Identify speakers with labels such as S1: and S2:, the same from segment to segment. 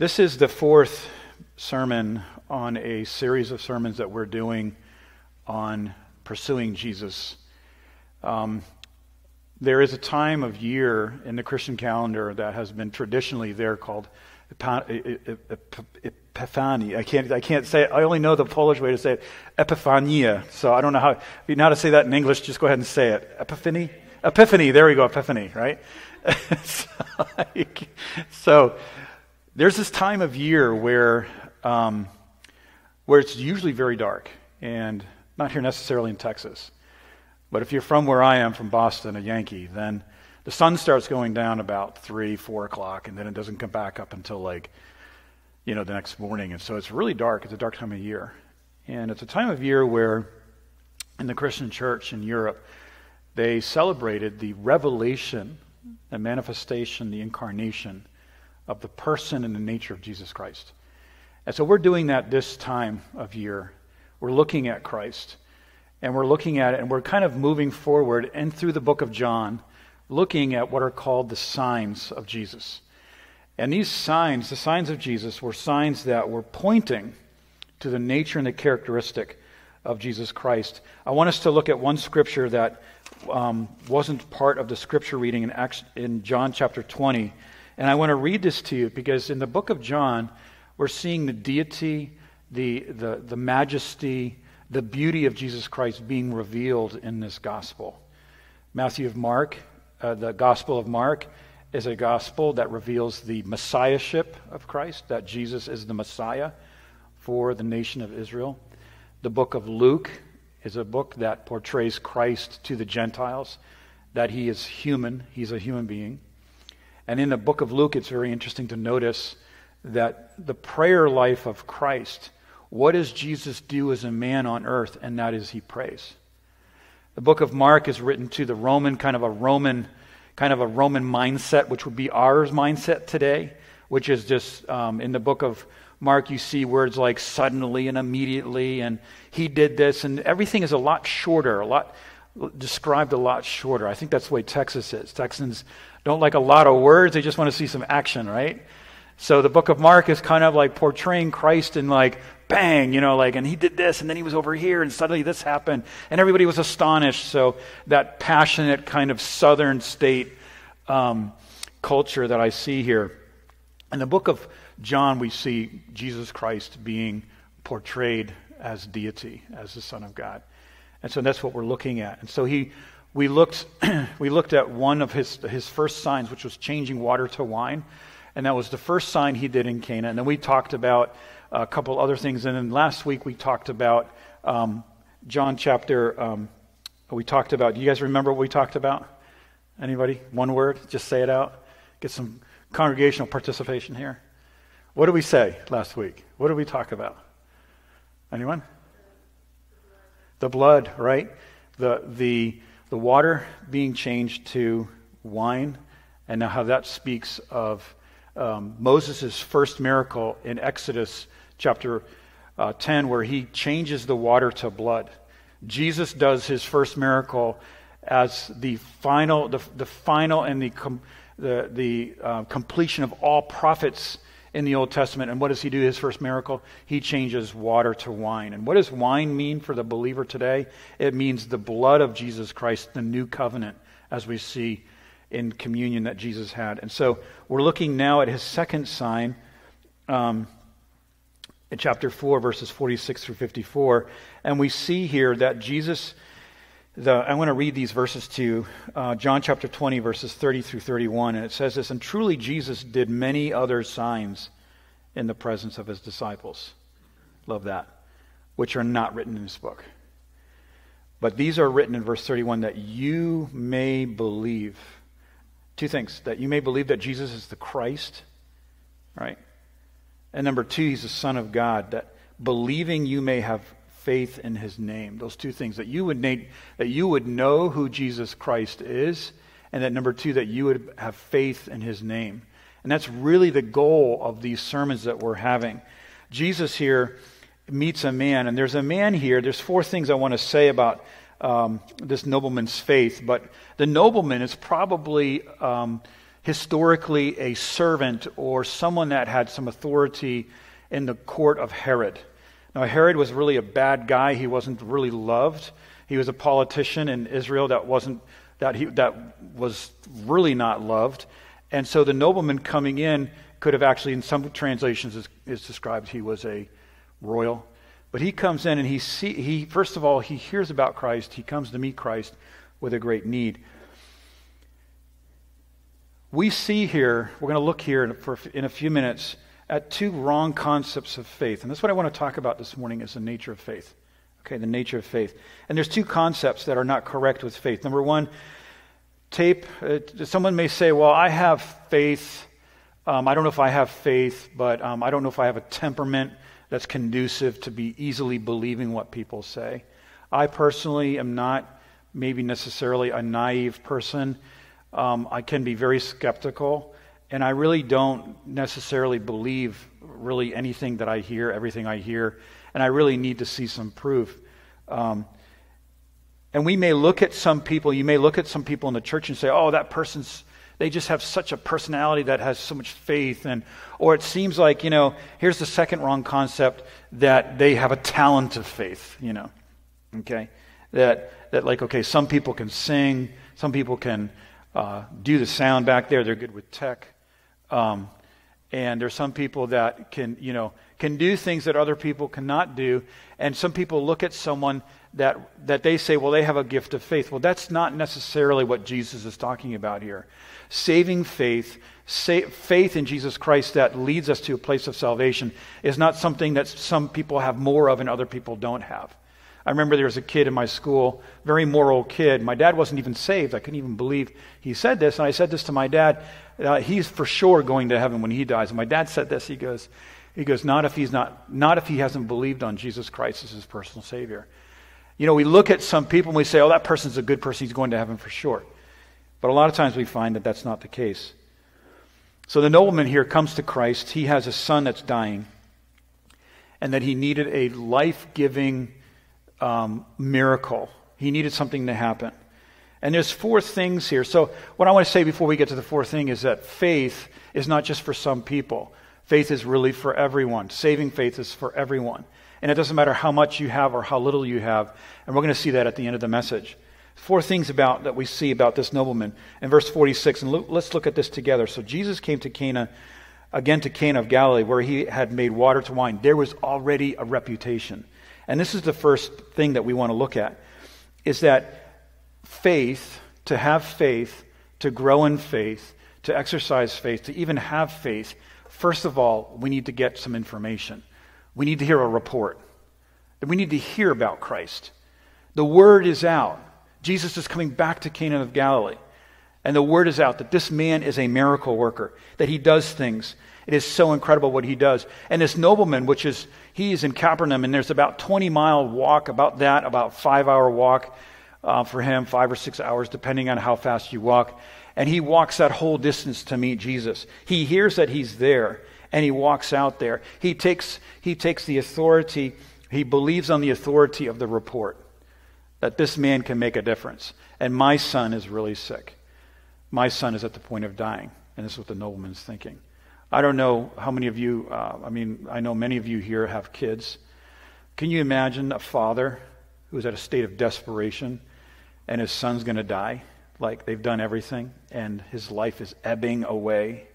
S1: This is the fourth sermon on a series of sermons that we're doing on pursuing Jesus. Um, there is a time of year in the Christian calendar that has been traditionally there called Epiphany. I can't, I can't say it. I only know the Polish way to say it. Epiphania. So I don't know how, if you know how to say that in English, just go ahead and say it. Epiphany? Epiphany. There we go. Epiphany, right? so, so, there's this time of year where, um, where it's usually very dark, and not here necessarily in Texas. But if you're from where I am, from Boston, a Yankee, then the sun starts going down about three, four o'clock, and then it doesn't come back up until like, you know, the next morning. And so it's really dark. It's a dark time of year. And it's a time of year where in the Christian church in Europe, they celebrated the revelation, the manifestation, the incarnation of the person and the nature of Jesus Christ. And so we're doing that this time of year. We're looking at Christ and we're looking at it and we're kind of moving forward and through the book of John looking at what are called the signs of Jesus. And these signs, the signs of Jesus, were signs that were pointing to the nature and the characteristic of Jesus Christ. I want us to look at one scripture that um, wasn't part of the scripture reading in, Acts, in John chapter 20. And I want to read this to you because in the book of John, we're seeing the deity, the, the, the majesty, the beauty of Jesus Christ being revealed in this gospel. Matthew of Mark uh, the Gospel of Mark is a gospel that reveals the messiahship of Christ, that Jesus is the Messiah for the nation of Israel. The book of Luke is a book that portrays Christ to the Gentiles, that he is human, he's a human being. And in the book of Luke, it's very interesting to notice that the prayer life of Christ, what does Jesus do as a man on earth? And that is, he prays. The book of Mark is written to the Roman, kind of a Roman, kind of a Roman mindset, which would be ours mindset today, which is just um, in the book of Mark, you see words like suddenly and immediately, and he did this, and everything is a lot shorter, a lot described a lot shorter. I think that's the way Texas is. Texans don't like a lot of words, they just want to see some action, right? So the book of Mark is kind of like portraying Christ in like bang, you know, like, and he did this, and then he was over here, and suddenly this happened, and everybody was astonished. So that passionate kind of southern state um, culture that I see here. In the book of John, we see Jesus Christ being portrayed as deity, as the Son of God. And so that's what we're looking at. And so he, we looked, we looked at one of his, his first signs, which was changing water to wine. And that was the first sign he did in Cana. And then we talked about a couple other things. And then last week we talked about um, John chapter. Um, we talked about. Do you guys remember what we talked about? Anybody? One word? Just say it out. Get some congregational participation here. What did we say last week? What did we talk about? Anyone? The blood, right? The the the water being changed to wine, and now how that speaks of um, Moses' first miracle in Exodus chapter uh, 10, where he changes the water to blood. Jesus does his first miracle as the final, the, the final and the, com, the, the uh, completion of all prophets in the Old Testament. And what does he do? His first miracle? He changes water to wine. And what does wine mean for the believer today? It means the blood of Jesus Christ, the new covenant, as we see in communion that Jesus had. And so we're looking now at his second sign. Um, in chapter 4, verses 46 through 54. And we see here that Jesus, the, I want to read these verses to you uh, John chapter 20, verses 30 through 31. And it says this And truly Jesus did many other signs in the presence of his disciples. Love that. Which are not written in this book. But these are written in verse 31 that you may believe. Two things that you may believe that Jesus is the Christ, right? And number two, he's the Son of God, that believing you may have faith in his name. Those two things, that you would, na- that you would know who Jesus Christ is, and that number two, that you would have faith in his name. And that's really the goal of these sermons that we're having. Jesus here meets a man, and there's a man here. There's four things I want to say about um, this nobleman's faith, but the nobleman is probably um, historically a servant or someone that had some authority in the court of Herod. Now, Herod was really a bad guy. He wasn't really loved. He was a politician in Israel that wasn't that he that was really not loved. And so the nobleman coming in could have actually, in some translations, is, is described he was a royal. But he comes in and he see he first of all he hears about Christ. He comes to meet Christ with a great need. We see here, we're going to look here for, in a few minutes at two wrong concepts of faith. And that's what I want to talk about this morning is the nature of faith. Okay, the nature of faith. And there's two concepts that are not correct with faith. Number one, tape, uh, someone may say, well, I have faith. Um, I don't know if I have faith, but um, I don't know if I have a temperament that's conducive to be easily believing what people say. I personally am not maybe necessarily a naive person. Um, I can be very skeptical, and I really don't necessarily believe really anything that I hear, everything I hear, and I really need to see some proof. Um, and we may look at some people, you may look at some people in the church and say, oh, that person's, they just have such a personality that has so much faith. And, or it seems like, you know, here's the second wrong concept that they have a talent of faith, you know, okay? That, that like, okay, some people can sing, some people can uh, do the sound back there, they're good with tech. Um, and there's some people that can, you know, can do things that other people cannot do. And some people look at someone that, that they say, well, they have a gift of faith. Well, that's not necessarily what Jesus is talking about here. Saving faith, sa- faith in Jesus Christ that leads us to a place of salvation, is not something that some people have more of and other people don't have. I remember there was a kid in my school, very moral kid. My dad wasn't even saved. I couldn't even believe he said this. And I said this to my dad. Uh, he's for sure going to heaven when he dies. And my dad said this. He goes, he goes, not if he's not, not if he hasn't believed on Jesus Christ as his personal Savior. You know, we look at some people and we say, oh, that person's a good person. He's going to heaven for sure. But a lot of times we find that that's not the case. So the nobleman here comes to Christ. He has a son that's dying, and that he needed a life giving um, miracle. He needed something to happen. And there's four things here. So, what I want to say before we get to the fourth thing is that faith is not just for some people. Faith is really for everyone. Saving faith is for everyone. And it doesn't matter how much you have or how little you have. And we're going to see that at the end of the message. Four things about that we see about this nobleman in verse 46. And let's look at this together. So Jesus came to Cana, again to Cana of Galilee, where he had made water to wine. There was already a reputation. And this is the first thing that we want to look at is that faith, to have faith, to grow in faith, to exercise faith, to even have faith, first of all, we need to get some information. We need to hear a report. We need to hear about Christ. The word is out. Jesus is coming back to Cana of Galilee. And the word is out that this man is a miracle worker, that he does things. It is so incredible what he does. And this nobleman, which is, he is in Capernaum, and there's about 20 mile walk, about that, about five hour walk uh, for him, five or six hours, depending on how fast you walk. And he walks that whole distance to meet Jesus. He hears that he's there and he walks out there. He takes, he takes the authority, he believes on the authority of the report that this man can make a difference. And my son is really sick. My son is at the point of dying. And this is what the nobleman's thinking. I don't know how many of you, uh, I mean, I know many of you here have kids. Can you imagine a father who's at a state of desperation and his son's going to die? Like they've done everything and his life is ebbing away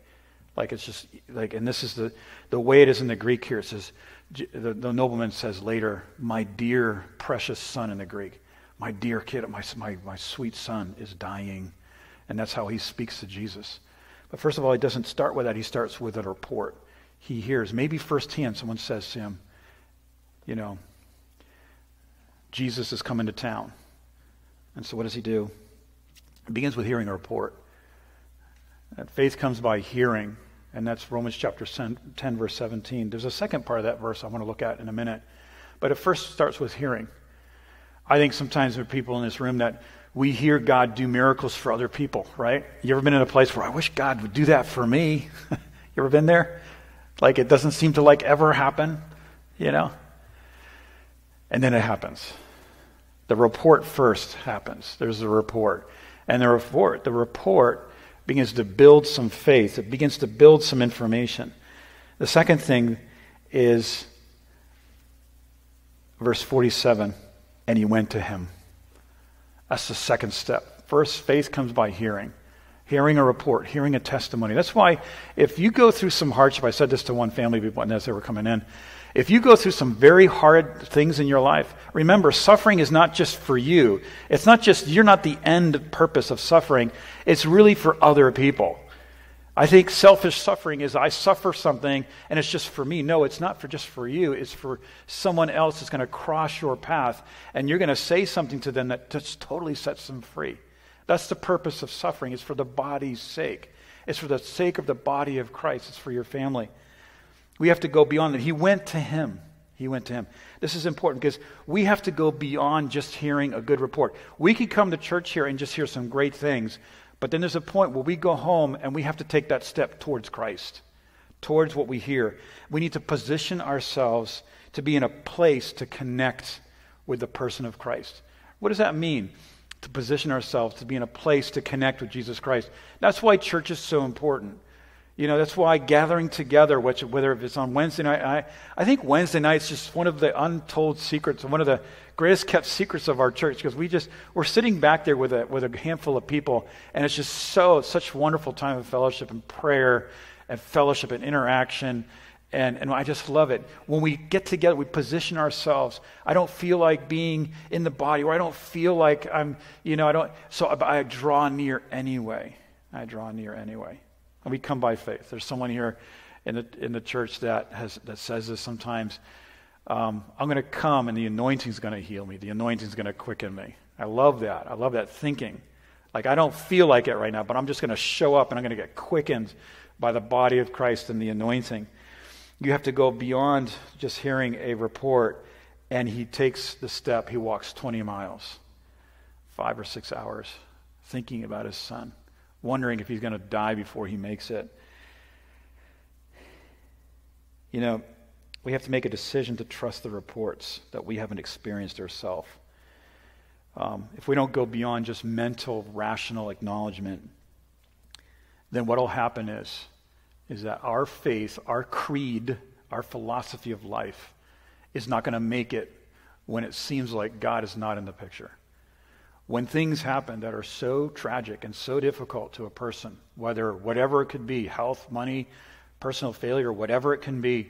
S1: like it's just like, and this is the, the way it is in the Greek here. It says, the, the nobleman says later, my dear, precious son in the Greek. My dear kid, my, my, my sweet son is dying. And that's how he speaks to Jesus. First of all, he doesn't start with that. He starts with a report. He hears, maybe firsthand, someone says to him, you know, Jesus is coming to town. And so what does he do? It begins with hearing a report. That faith comes by hearing, and that's Romans chapter 10, verse 17. There's a second part of that verse I want to look at in a minute, but it first starts with hearing. I think sometimes there are people in this room that we hear God do miracles for other people, right? You ever been in a place where I wish God would do that for me? you ever been there? Like it doesn't seem to like ever happen, you know? And then it happens. The report first happens. There's a report. And the report, the report begins to build some faith, it begins to build some information. The second thing is verse 47 and he went to him. That's the second step. First, faith comes by hearing. Hearing a report, hearing a testimony. That's why if you go through some hardship, I said this to one family as they were coming in. If you go through some very hard things in your life, remember, suffering is not just for you. It's not just, you're not the end purpose of suffering. It's really for other people. I think selfish suffering is I suffer something and it's just for me. No, it's not for just for you. It's for someone else that's going to cross your path and you're going to say something to them that just totally sets them free. That's the purpose of suffering. It's for the body's sake. It's for the sake of the body of Christ. It's for your family. We have to go beyond that. He went to him. He went to him. This is important because we have to go beyond just hearing a good report. We can come to church here and just hear some great things, but then there's a point where we go home and we have to take that step towards Christ, towards what we hear. We need to position ourselves to be in a place to connect with the person of Christ. What does that mean? To position ourselves to be in a place to connect with Jesus Christ. That's why church is so important. You know, that's why gathering together, which, whether it's on Wednesday night, I, I think Wednesday night is just one of the untold secrets, one of the greatest kept secrets of our church, because we just, we're sitting back there with a, with a handful of people, and it's just so, such wonderful time of fellowship and prayer and fellowship and interaction. And, and I just love it. When we get together, we position ourselves. I don't feel like being in the body, or I don't feel like I'm, you know, I don't, so I, I draw near anyway. I draw near anyway. And we come by faith. There's someone here in the, in the church that, has, that says this sometimes. Um, I'm going to come and the anointing is going to heal me. The anointing is going to quicken me. I love that. I love that thinking. Like, I don't feel like it right now, but I'm just going to show up and I'm going to get quickened by the body of Christ and the anointing. You have to go beyond just hearing a report, and he takes the step. He walks 20 miles, five or six hours, thinking about his son wondering if he's going to die before he makes it. You know, we have to make a decision to trust the reports that we haven't experienced ourselves. Um, if we don't go beyond just mental, rational acknowledgement, then what will happen is, is that our faith, our creed, our philosophy of life is not going to make it when it seems like God is not in the picture when things happen that are so tragic and so difficult to a person, whether whatever it could be health, money, personal failure, whatever it can be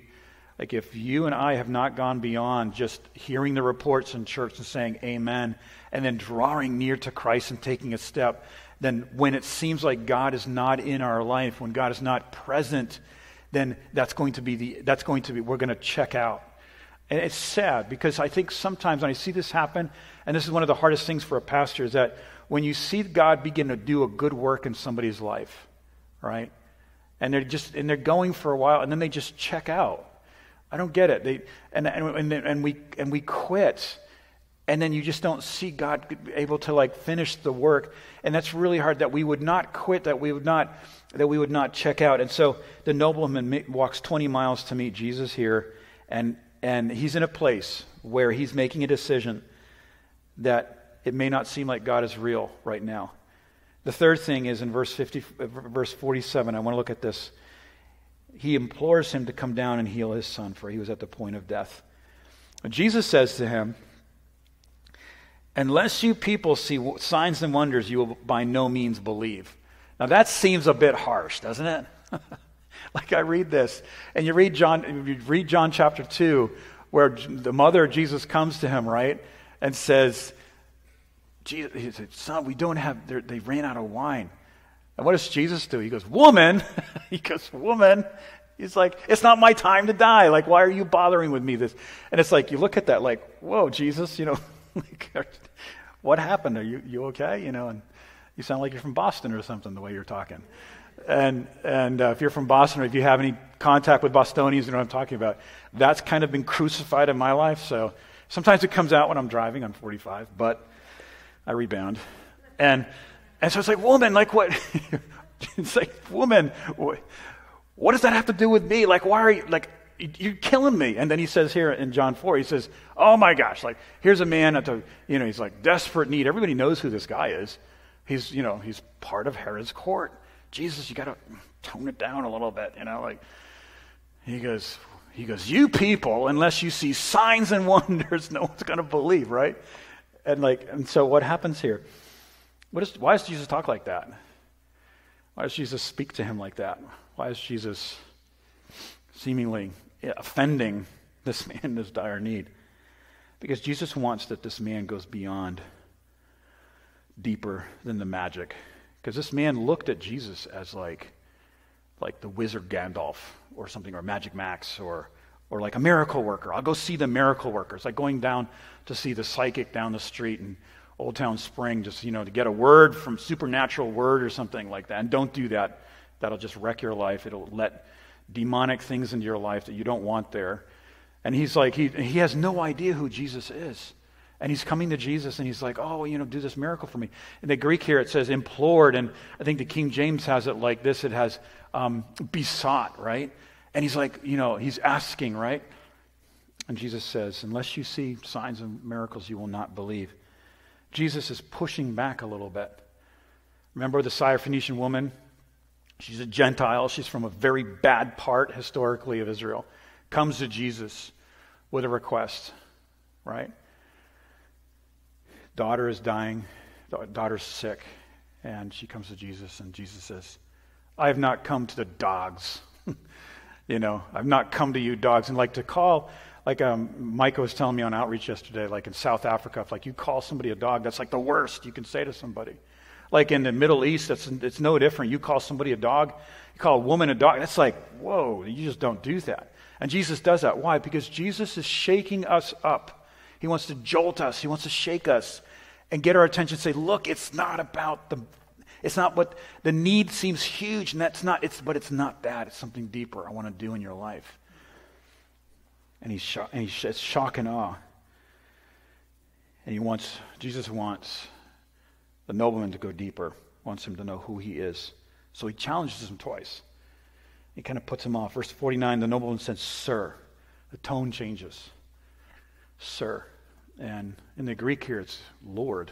S1: like if you and I have not gone beyond just hearing the reports in church and saying amen, and then drawing near to Christ and taking a step, then when it seems like God is not in our life, when God is not present, then that's going to be the that's going to be we're going to check out. And it's sad because I think sometimes when I see this happen, and this is one of the hardest things for a pastor, is that when you see God begin to do a good work in somebody's life, right? And they're just and they're going for a while, and then they just check out. I don't get it. They and and and we and we quit, and then you just don't see God able to like finish the work, and that's really hard. That we would not quit. That we would not that we would not check out. And so the nobleman walks 20 miles to meet Jesus here, and and he's in a place where he's making a decision that it may not seem like God is real right now. The third thing is in verse 50, verse 47. I want to look at this. He implores him to come down and heal his son, for he was at the point of death. Jesus says to him, Unless you people see signs and wonders, you will by no means believe. Now that seems a bit harsh, doesn't it? like I read this, and you read John, you read John chapter 2, where the mother of Jesus comes to him, right, and says, Jesus, he said, son, we don't have, they ran out of wine. And what does Jesus do? He goes, woman. he goes, woman. He's like, it's not my time to die. Like, why are you bothering with me this? And it's like, you look at that like, whoa, Jesus, you know, what happened? Are you, you okay? You know, and you sound like you're from Boston or something, the way you're talking. And, and uh, if you're from Boston or if you have any contact with Bostonians, you know what I'm talking about. That's kind of been crucified in my life. So sometimes it comes out when I'm driving. I'm 45, but I rebound. And, and so it's like, woman, like what? it's like, woman, what, what does that have to do with me? Like, why are you, like, you're killing me. And then he says here in John 4, he says, oh my gosh, like, here's a man at the, you know, he's like desperate need. Everybody knows who this guy is. He's, you know, he's part of Herod's court. Jesus, you got to tone it down a little bit, you know, like, he goes, he goes, you people, unless you see signs and wonders, no one's going to believe, right? And like, and so what happens here? What is, why does Jesus talk like that? Why does Jesus speak to him like that? Why is Jesus seemingly offending this man in his dire need? Because Jesus wants that this man goes beyond, deeper than the magic. Because this man looked at Jesus as like, like the wizard Gandalf or something, or Magic Max, or, or like a miracle worker. I'll go see the miracle workers, like going down to see the psychic down the street in Old Town Spring, just, you know, to get a word from supernatural word or something like that. And don't do that. That'll just wreck your life. It'll let demonic things into your life that you don't want there. And he's like, he, he has no idea who Jesus is. And he's coming to Jesus and he's like, oh, you know, do this miracle for me. In the Greek here, it says implored. And I think the King James has it like this it has um, besought, right? And he's like, you know, he's asking, right? And Jesus says, unless you see signs and miracles, you will not believe. Jesus is pushing back a little bit. Remember the Syrophoenician woman? She's a Gentile. She's from a very bad part historically of Israel. Comes to Jesus with a request, right? Daughter is dying, daughter's sick, and she comes to Jesus, and Jesus says, I have not come to the dogs. you know, I've not come to you dogs. And like to call, like um, was telling me on outreach yesterday, like in South Africa, if like you call somebody a dog, that's like the worst you can say to somebody. Like in the Middle East, it's, it's no different. You call somebody a dog, you call a woman a dog, that's like, whoa, you just don't do that. And Jesus does that. Why? Because Jesus is shaking us up. He wants to jolt us, He wants to shake us and get our attention. Say, look, it's not about the it's not what the need seems huge, and that's not, it's, but it's not that. It's something deeper I want to do in your life. And he's, shock, and he's it's shock and awe. And he wants, Jesus wants the nobleman to go deeper, wants him to know who he is. So he challenges him twice. He kind of puts him off. Verse 49, the nobleman says, Sir. The tone changes. Sir. And in the Greek here, it's Lord.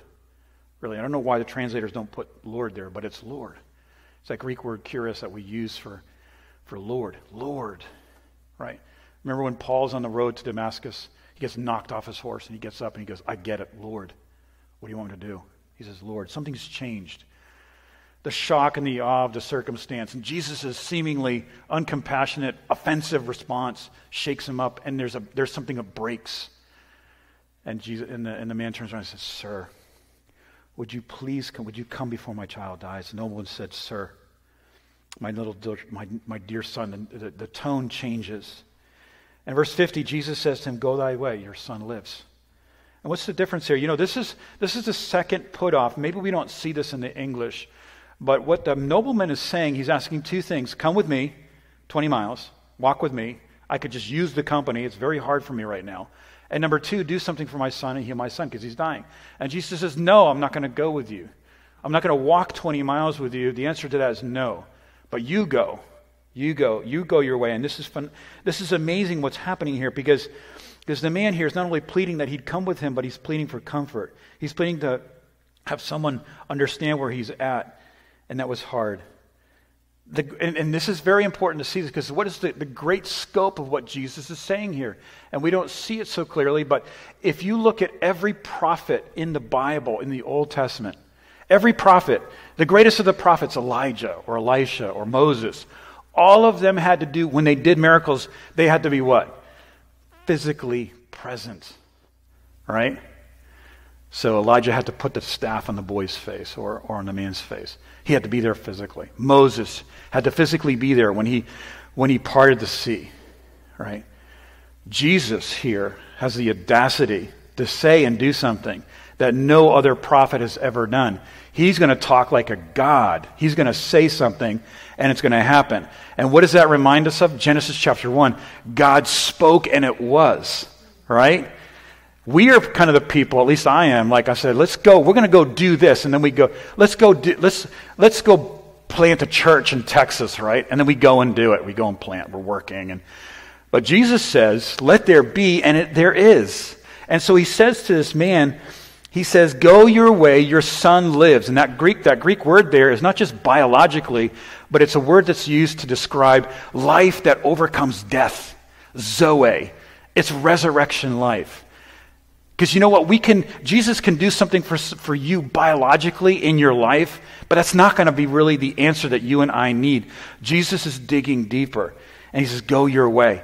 S1: Really, I don't know why the translators don't put Lord there, but it's Lord. It's that Greek word kurios that we use for, for Lord. Lord, right? Remember when Paul's on the road to Damascus? He gets knocked off his horse and he gets up and he goes, I get it, Lord. What do you want me to do? He says, Lord, something's changed. The shock and the awe of the circumstance. And Jesus' seemingly uncompassionate, offensive response shakes him up, and there's, a, there's something that breaks. And, Jesus, and, the, and the man turns around and says, Sir, would you please come? Would you come before my child dies? And no one said, Sir, my little, my, my dear son. The, the, the tone changes. And verse 50, Jesus says to him, Go thy way, your son lives. And what's the difference here? You know, this is, this is the second put off. Maybe we don't see this in the English, but what the nobleman is saying, he's asking two things Come with me, 20 miles, walk with me. I could just use the company. It's very hard for me right now. And number two, do something for my son and heal my son because he's dying. And Jesus says, No, I'm not going to go with you. I'm not going to walk 20 miles with you. The answer to that is no. But you go. You go. You go your way. And this is fun. This is amazing what's happening here because, because the man here is not only pleading that he'd come with him, but he's pleading for comfort. He's pleading to have someone understand where he's at. And that was hard. The, and, and, this is very important to see this because what is the, the great scope of what Jesus is saying here? And we don't see it so clearly, but if you look at every prophet in the Bible, in the Old Testament, every prophet, the greatest of the prophets, Elijah or Elisha or Moses, all of them had to do, when they did miracles, they had to be what? Physically present. Right? So Elijah had to put the staff on the boy's face or, or on the man's face. He had to be there physically. Moses had to physically be there when he, when he parted the sea, right? Jesus here has the audacity to say and do something that no other prophet has ever done. He's going to talk like a God. He's going to say something and it's going to happen. And what does that remind us of? Genesis chapter 1. God spoke and it was, right? We are kind of the people, at least I am, like I said, let's go, we're going to go do this. And then we go, let's go, do, let's, let's go plant a church in Texas, right? And then we go and do it. We go and plant, we're working. And, but Jesus says, let there be, and it, there is. And so he says to this man, He says, Go your way, your son lives. And that Greek, that Greek word there is not just biologically, but it's a word that's used to describe life that overcomes death. Zoe. It's resurrection life. Because you know what? We can, Jesus can do something for, for you biologically in your life, but that's not going to be really the answer that you and I need. Jesus is digging deeper, and he says, Go your way.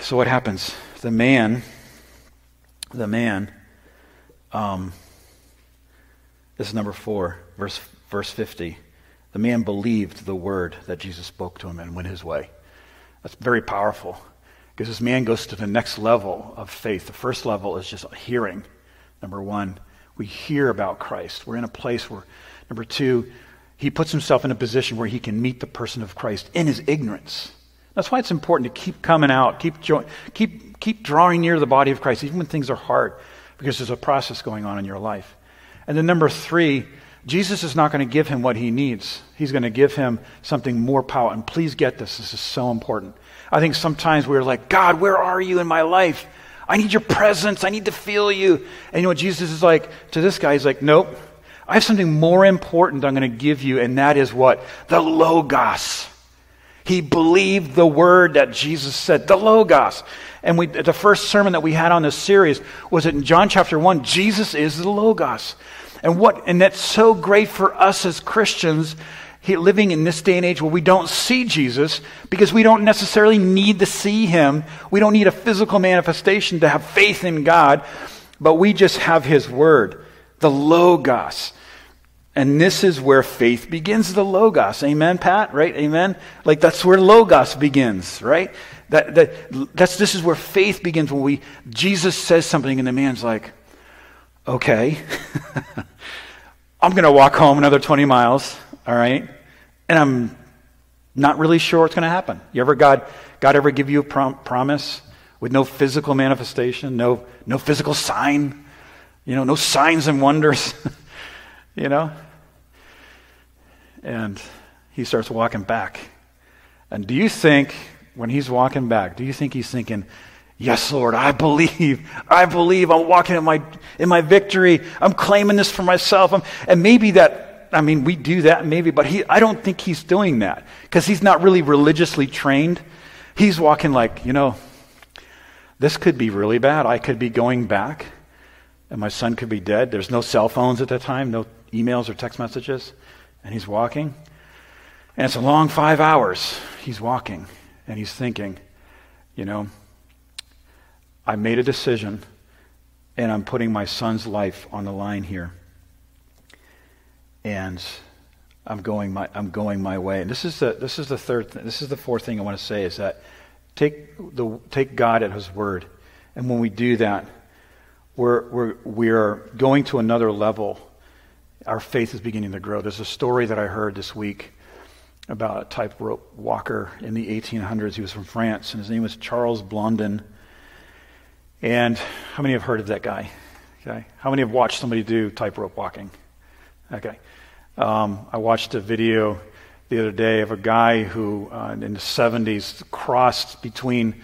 S1: So what happens? The man, the man, um, this is number four, verse, verse 50. The man believed the word that Jesus spoke to him and went his way. That's very powerful. Because this man goes to the next level of faith. The first level is just hearing. Number one, we hear about Christ. We're in a place where, number two, he puts himself in a position where he can meet the person of Christ in his ignorance. That's why it's important to keep coming out, keep, jo- keep, keep drawing near the body of Christ, even when things are hard, because there's a process going on in your life. And then number three, Jesus is not going to give him what he needs. He's going to give him something more powerful. And please get this, this is so important. I think sometimes we're like, God, where are you in my life? I need your presence. I need to feel you. And you know what Jesus is like to this guy? He's like, nope. I have something more important I'm going to give you, and that is what? The Logos. He believed the word that Jesus said, the Logos. And we, the first sermon that we had on this series was in John chapter 1. Jesus is the Logos. And what, and that's so great for us as Christians living in this day and age where we don't see Jesus because we don't necessarily need to see him. We don't need a physical manifestation to have faith in God, but we just have his word, the Logos. And this is where faith begins, the Logos. Amen, Pat? Right? Amen? Like that's where Logos begins, right? That, that, that's, this is where faith begins when we, Jesus says something and the man's like, okay, I'm going to walk home another 20 miles, all right? And I'm not really sure what's going to happen. You ever, God, God ever give you a prom- promise with no physical manifestation, no, no physical sign, you know, no signs and wonders, you know? And he starts walking back. And do you think, when he's walking back, do you think he's thinking, Yes, Lord, I believe. I believe. I'm walking in my, in my victory. I'm claiming this for myself. I'm, and maybe that I mean, we do that maybe, but he, I don't think he's doing that because he's not really religiously trained. He's walking like, you know, this could be really bad. I could be going back, and my son could be dead. There's no cell phones at that time, no emails or text messages. And he's walking. And it's a long five hours. He's walking, and he's thinking, you know, I made a decision, and I'm putting my son's life on the line here and I'm going my I'm going my way. And this is the this is the third th- this is the fourth thing I want to say is that take the take God at His word, and when we do that, we're we're we're going to another level. Our faith is beginning to grow. There's a story that I heard this week about a tightrope walker in the 1800s. He was from France, and his name was Charles Blondin. And how many have heard of that guy? Okay, how many have watched somebody do tightrope walking? Okay. Um, I watched a video the other day of a guy who, uh, in the 70s, crossed between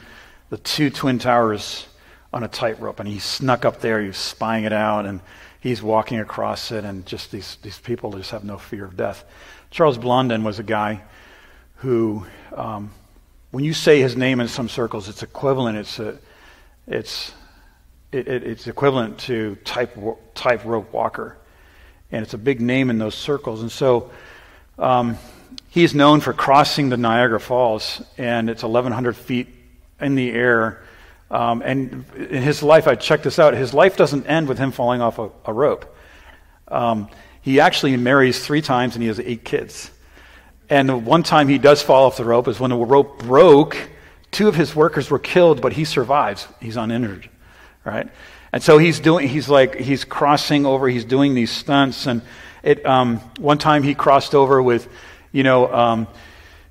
S1: the two Twin Towers on a tightrope, and he snuck up there. He was spying it out, and he's walking across it, and just these, these people just have no fear of death. Charles Blondin was a guy who, um, when you say his name in some circles, it's equivalent. It's a, it's it, it, it's equivalent to type tightrope walker and it's a big name in those circles. And so um, he's known for crossing the Niagara Falls, and it's 1,100 feet in the air. Um, and in his life, I checked this out, his life doesn't end with him falling off a, a rope. Um, he actually marries three times and he has eight kids. And the one time he does fall off the rope is when the rope broke. Two of his workers were killed, but he survives. He's uninjured, right? And so he's doing, he's like, he's crossing over, he's doing these stunts. And it, um, one time he crossed over with, you know, um,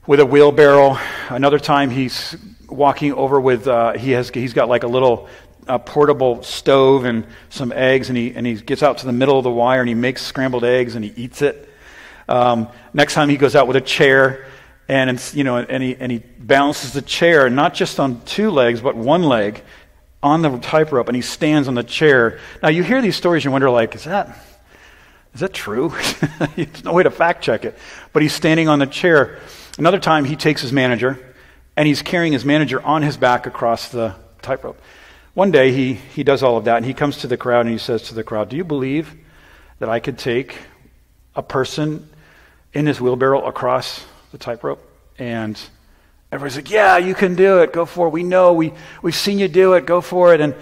S1: with a wheelbarrow. Another time he's walking over with, uh, he has, he's got like a little uh, portable stove and some eggs, and he, and he gets out to the middle of the wire and he makes scrambled eggs and he eats it. Um, next time he goes out with a chair and, you know, and he, and he balances the chair, not just on two legs, but one leg on the tightrope and he stands on the chair. Now you hear these stories and you wonder, like, is that is that true? There's no way to fact check it. But he's standing on the chair. Another time he takes his manager and he's carrying his manager on his back across the tightrope. One day he, he does all of that and he comes to the crowd and he says to the crowd, Do you believe that I could take a person in this wheelbarrow across the tightrope? And everybody's like, Yeah, you can do it. Go for it. We know. We, we've seen you do it. Go for it. And,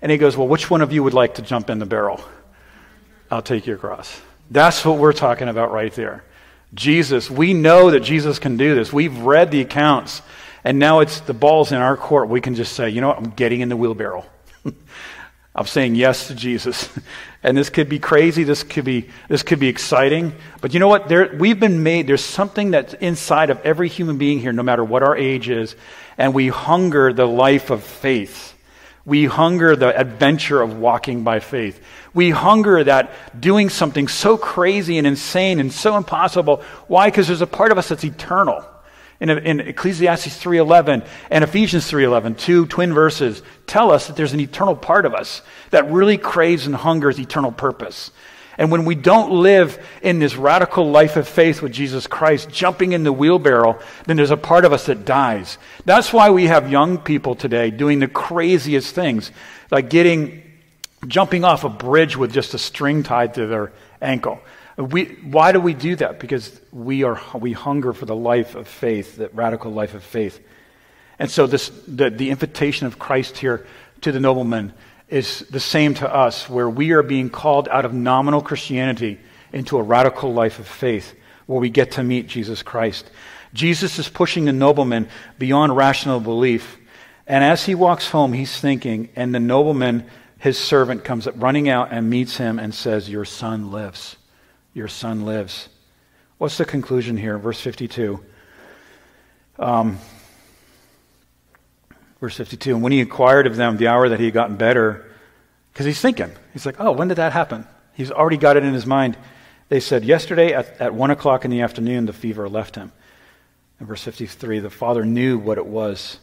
S1: and he goes, Well, which one of you would like to jump in the barrel? I'll take you across. That's what we're talking about right there. Jesus, we know that Jesus can do this. We've read the accounts. And now it's the ball's in our court. We can just say, you know what? I'm getting in the wheelbarrow. I'm saying yes to Jesus. and this could be crazy. This could be, this could be exciting. But you know what? There, we've been made, there's something that's inside of every human being here, no matter what our age is. And we hunger the life of faith. We hunger the adventure of walking by faith. We hunger that doing something so crazy and insane and so impossible. Why? Because there's a part of us that's eternal in, in Ecclesiastes 3.11 and Ephesians 3.11, two twin verses, tell us that there's an eternal part of us that really craves and hungers eternal purpose. And when we don't live in this radical life of faith with Jesus Christ, jumping in the wheelbarrow, then there's a part of us that dies. That's why we have young people today doing the craziest things, like getting, jumping off a bridge with just a string tied to their ankle. We, why do we do that? Because we, are, we hunger for the life of faith, that radical life of faith. And so this, the, the invitation of Christ here to the nobleman is the same to us, where we are being called out of nominal Christianity into a radical life of faith, where we get to meet Jesus Christ. Jesus is pushing the nobleman beyond rational belief. And as he walks home, he's thinking, and the nobleman, his servant, comes up running out and meets him and says, Your son lives your son lives. What's the conclusion here? Verse 52. Um, verse 52. And when he inquired of them the hour that he had gotten better, because he's thinking, he's like, oh, when did that happen? He's already got it in his mind. They said, yesterday at, at 1 o'clock in the afternoon, the fever left him. In verse 53, the father knew what it was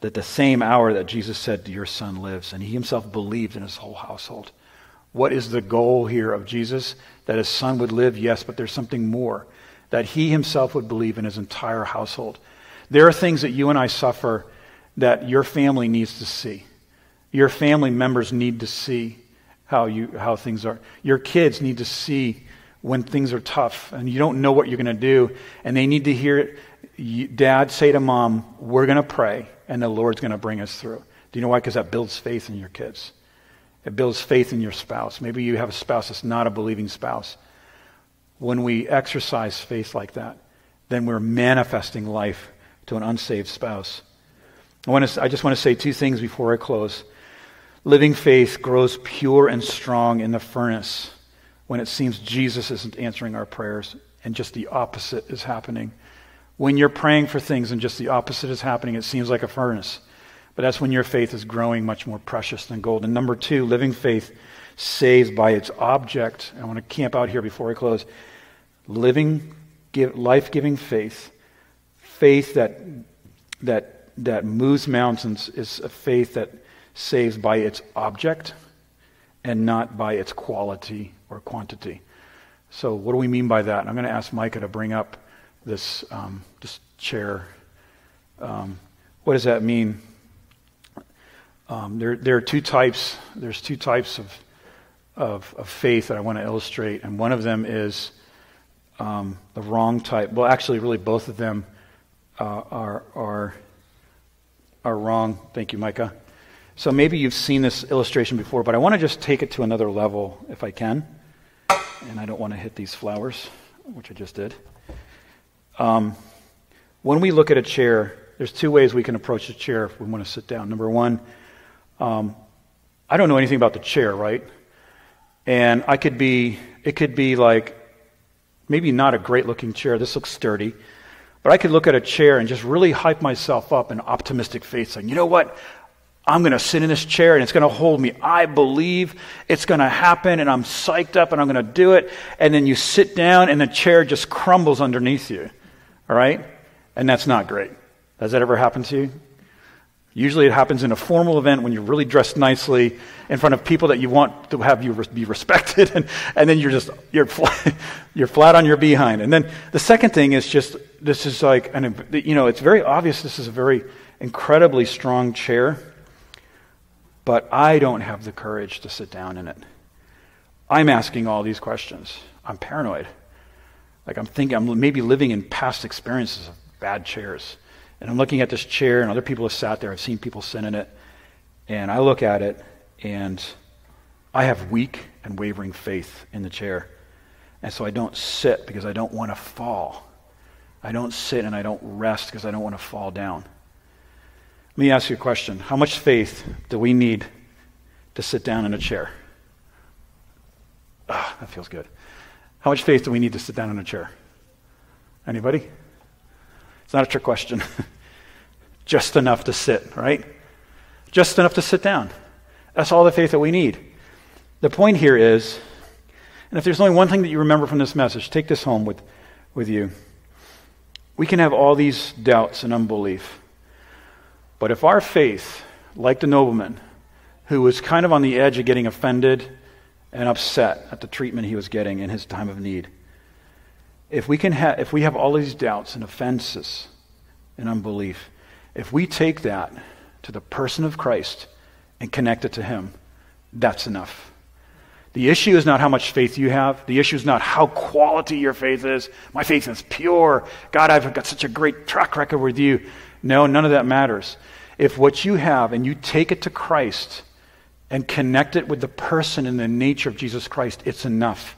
S1: that the same hour that Jesus said, Your son lives. And he himself believed in his whole household. What is the goal here of Jesus? That his son would live, yes, but there's something more. That he himself would believe in his entire household. There are things that you and I suffer that your family needs to see. Your family members need to see how, you, how things are. Your kids need to see when things are tough and you don't know what you're going to do. And they need to hear dad say to mom, We're going to pray and the Lord's going to bring us through. Do you know why? Because that builds faith in your kids. It builds faith in your spouse. Maybe you have a spouse that's not a believing spouse. When we exercise faith like that, then we're manifesting life to an unsaved spouse. I, want to, I just want to say two things before I close. Living faith grows pure and strong in the furnace when it seems Jesus isn't answering our prayers and just the opposite is happening. When you're praying for things and just the opposite is happening, it seems like a furnace. But that's when your faith is growing much more precious than gold. And number two, living faith saves by its object. I want to camp out here before I close. Living, life giving faith, faith that, that, that moves mountains, is a faith that saves by its object and not by its quality or quantity. So, what do we mean by that? I'm going to ask Micah to bring up this, um, this chair. Um, what does that mean? Um, there, there are two types. There's two types of, of, of faith that I want to illustrate, and one of them is um, the wrong type. Well, actually, really, both of them uh, are are are wrong. Thank you, Micah. So maybe you've seen this illustration before, but I want to just take it to another level, if I can. And I don't want to hit these flowers, which I just did. Um, when we look at a chair, there's two ways we can approach a chair if we want to sit down. Number one um, I don't know anything about the chair, right? And I could be, it could be like, maybe not a great looking chair. This looks sturdy. But I could look at a chair and just really hype myself up in optimistic faith, saying, you know what? I'm going to sit in this chair and it's going to hold me. I believe it's going to happen and I'm psyched up and I'm going to do it. And then you sit down and the chair just crumbles underneath you. All right? And that's not great. Has that ever happened to you? Usually it happens in a formal event when you're really dressed nicely in front of people that you want to have you be respected, and, and then you're just, you're, flat, you're flat on your behind. And then the second thing is just, this is like, an, you know, it's very obvious this is a very incredibly strong chair, but I don't have the courage to sit down in it. I'm asking all these questions. I'm paranoid. Like I'm thinking, I'm maybe living in past experiences of bad chairs. And I'm looking at this chair, and other people have sat there. I've seen people sit in it. And I look at it, and I have weak and wavering faith in the chair. And so I don't sit because I don't want to fall. I don't sit and I don't rest because I don't want to fall down. Let me ask you a question. How much faith do we need to sit down in a chair? Ah, that feels good. How much faith do we need to sit down in a chair? Anybody? It's not a trick question. Just enough to sit, right? Just enough to sit down. That's all the faith that we need. The point here is, and if there's only one thing that you remember from this message, take this home with, with you. We can have all these doubts and unbelief. But if our faith, like the nobleman, who was kind of on the edge of getting offended and upset at the treatment he was getting in his time of need, if we, can ha- if we have all these doubts and offenses and unbelief, if we take that to the person of Christ and connect it to Him, that's enough. The issue is not how much faith you have. The issue is not how quality your faith is. My faith is pure. God, I've got such a great track record with you. No, none of that matters. If what you have and you take it to Christ and connect it with the person and the nature of Jesus Christ, it's enough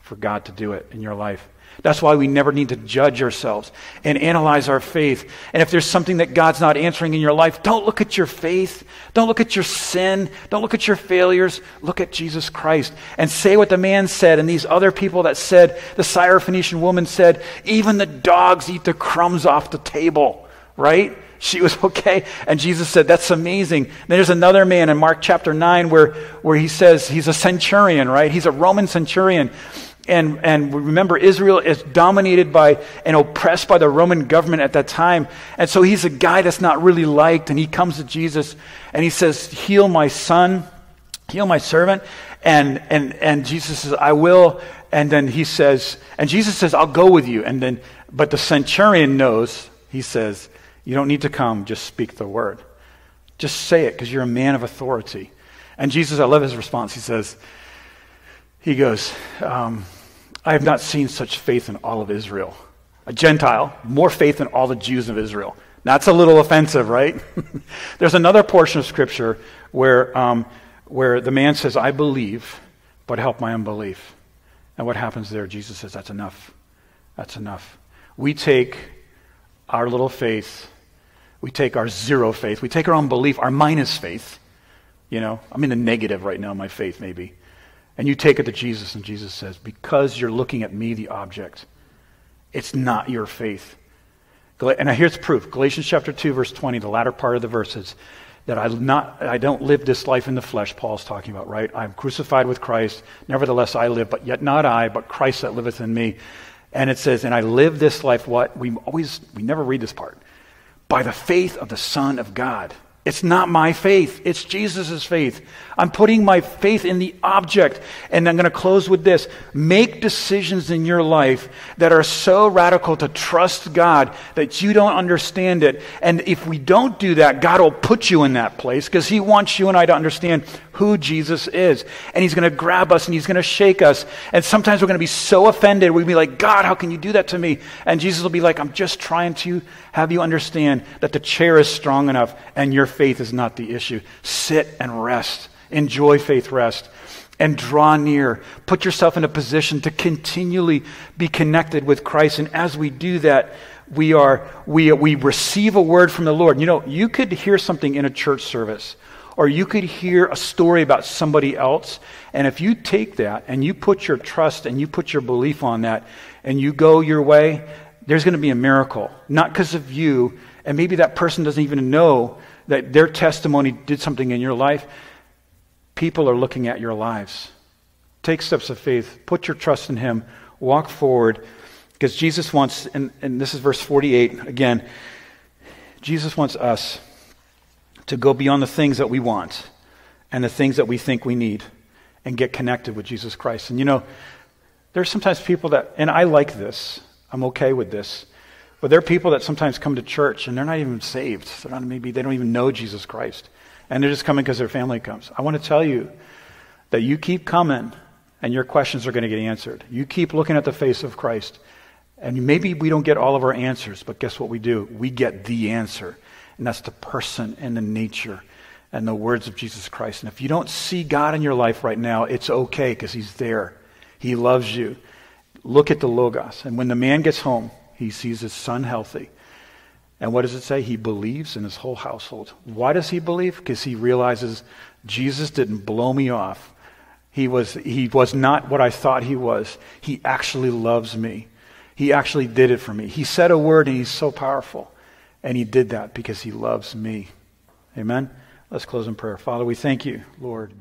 S1: for God to do it in your life. That's why we never need to judge ourselves and analyze our faith. And if there's something that God's not answering in your life, don't look at your faith. Don't look at your sin. Don't look at your failures. Look at Jesus Christ and say what the man said and these other people that said, the Syrophoenician woman said, even the dogs eat the crumbs off the table, right? She was okay. And Jesus said, That's amazing. Then there's another man in Mark chapter 9 where, where he says he's a centurion, right? He's a Roman centurion. And, and remember, Israel is dominated by and oppressed by the Roman government at that time. And so he's a guy that's not really liked. And he comes to Jesus and he says, Heal my son, heal my servant. And, and, and Jesus says, I will. And then he says, and Jesus says, I'll go with you. And then, but the centurion knows, he says, You don't need to come, just speak the word. Just say it because you're a man of authority. And Jesus, I love his response. He says, he goes, um, I have not seen such faith in all of Israel. A Gentile, more faith than all the Jews of Israel. That's a little offensive, right? There's another portion of Scripture where, um, where the man says, I believe, but help my unbelief. And what happens there? Jesus says, That's enough. That's enough. We take our little faith, we take our zero faith, we take our unbelief, our minus faith. You know, I'm in the negative right now, my faith, maybe. And you take it to Jesus, and Jesus says, Because you're looking at me, the object, it's not your faith. And here's proof Galatians chapter 2, verse 20, the latter part of the verse is that I, not, I don't live this life in the flesh, Paul's talking about, right? I'm crucified with Christ. Nevertheless, I live, but yet not I, but Christ that liveth in me. And it says, And I live this life, what? We always, we never read this part. By the faith of the Son of God it's not my faith, it's Jesus' faith. I'm putting my faith in the object. And I'm going to close with this. Make decisions in your life that are so radical to trust God that you don't understand it. And if we don't do that, God will put you in that place because He wants you and I to understand who Jesus is. And He's going to grab us and He's going to shake us. And sometimes we're going to be so offended. We'll be like, God, how can you do that to me? And Jesus will be like, I'm just trying to have you understand that the chair is strong enough and your faith is not the issue. Sit and rest. Enjoy faith rest and draw near. Put yourself in a position to continually be connected with Christ. And as we do that, we are we we receive a word from the Lord. You know, you could hear something in a church service, or you could hear a story about somebody else, and if you take that and you put your trust and you put your belief on that, and you go your way, there's going to be a miracle. Not because of you, and maybe that person doesn't even know that their testimony did something in your life, people are looking at your lives. Take steps of faith, put your trust in Him, walk forward, because Jesus wants, and, and this is verse 48 again, Jesus wants us to go beyond the things that we want and the things that we think we need and get connected with Jesus Christ. And you know, there's sometimes people that, and I like this, I'm okay with this, but there are people that sometimes come to church and they're not even saved. They're not, maybe they don't even know Jesus Christ. And they're just coming because their family comes. I want to tell you that you keep coming and your questions are going to get answered. You keep looking at the face of Christ. And maybe we don't get all of our answers, but guess what we do? We get the answer. And that's the person and the nature and the words of Jesus Christ. And if you don't see God in your life right now, it's okay because He's there. He loves you. Look at the Logos. And when the man gets home, he sees his son healthy. And what does it say? He believes in his whole household. Why does he believe? Because he realizes Jesus didn't blow me off. He was, he was not what I thought he was. He actually loves me. He actually did it for me. He said a word and he's so powerful. And he did that because he loves me. Amen? Let's close in prayer. Father, we thank you, Lord.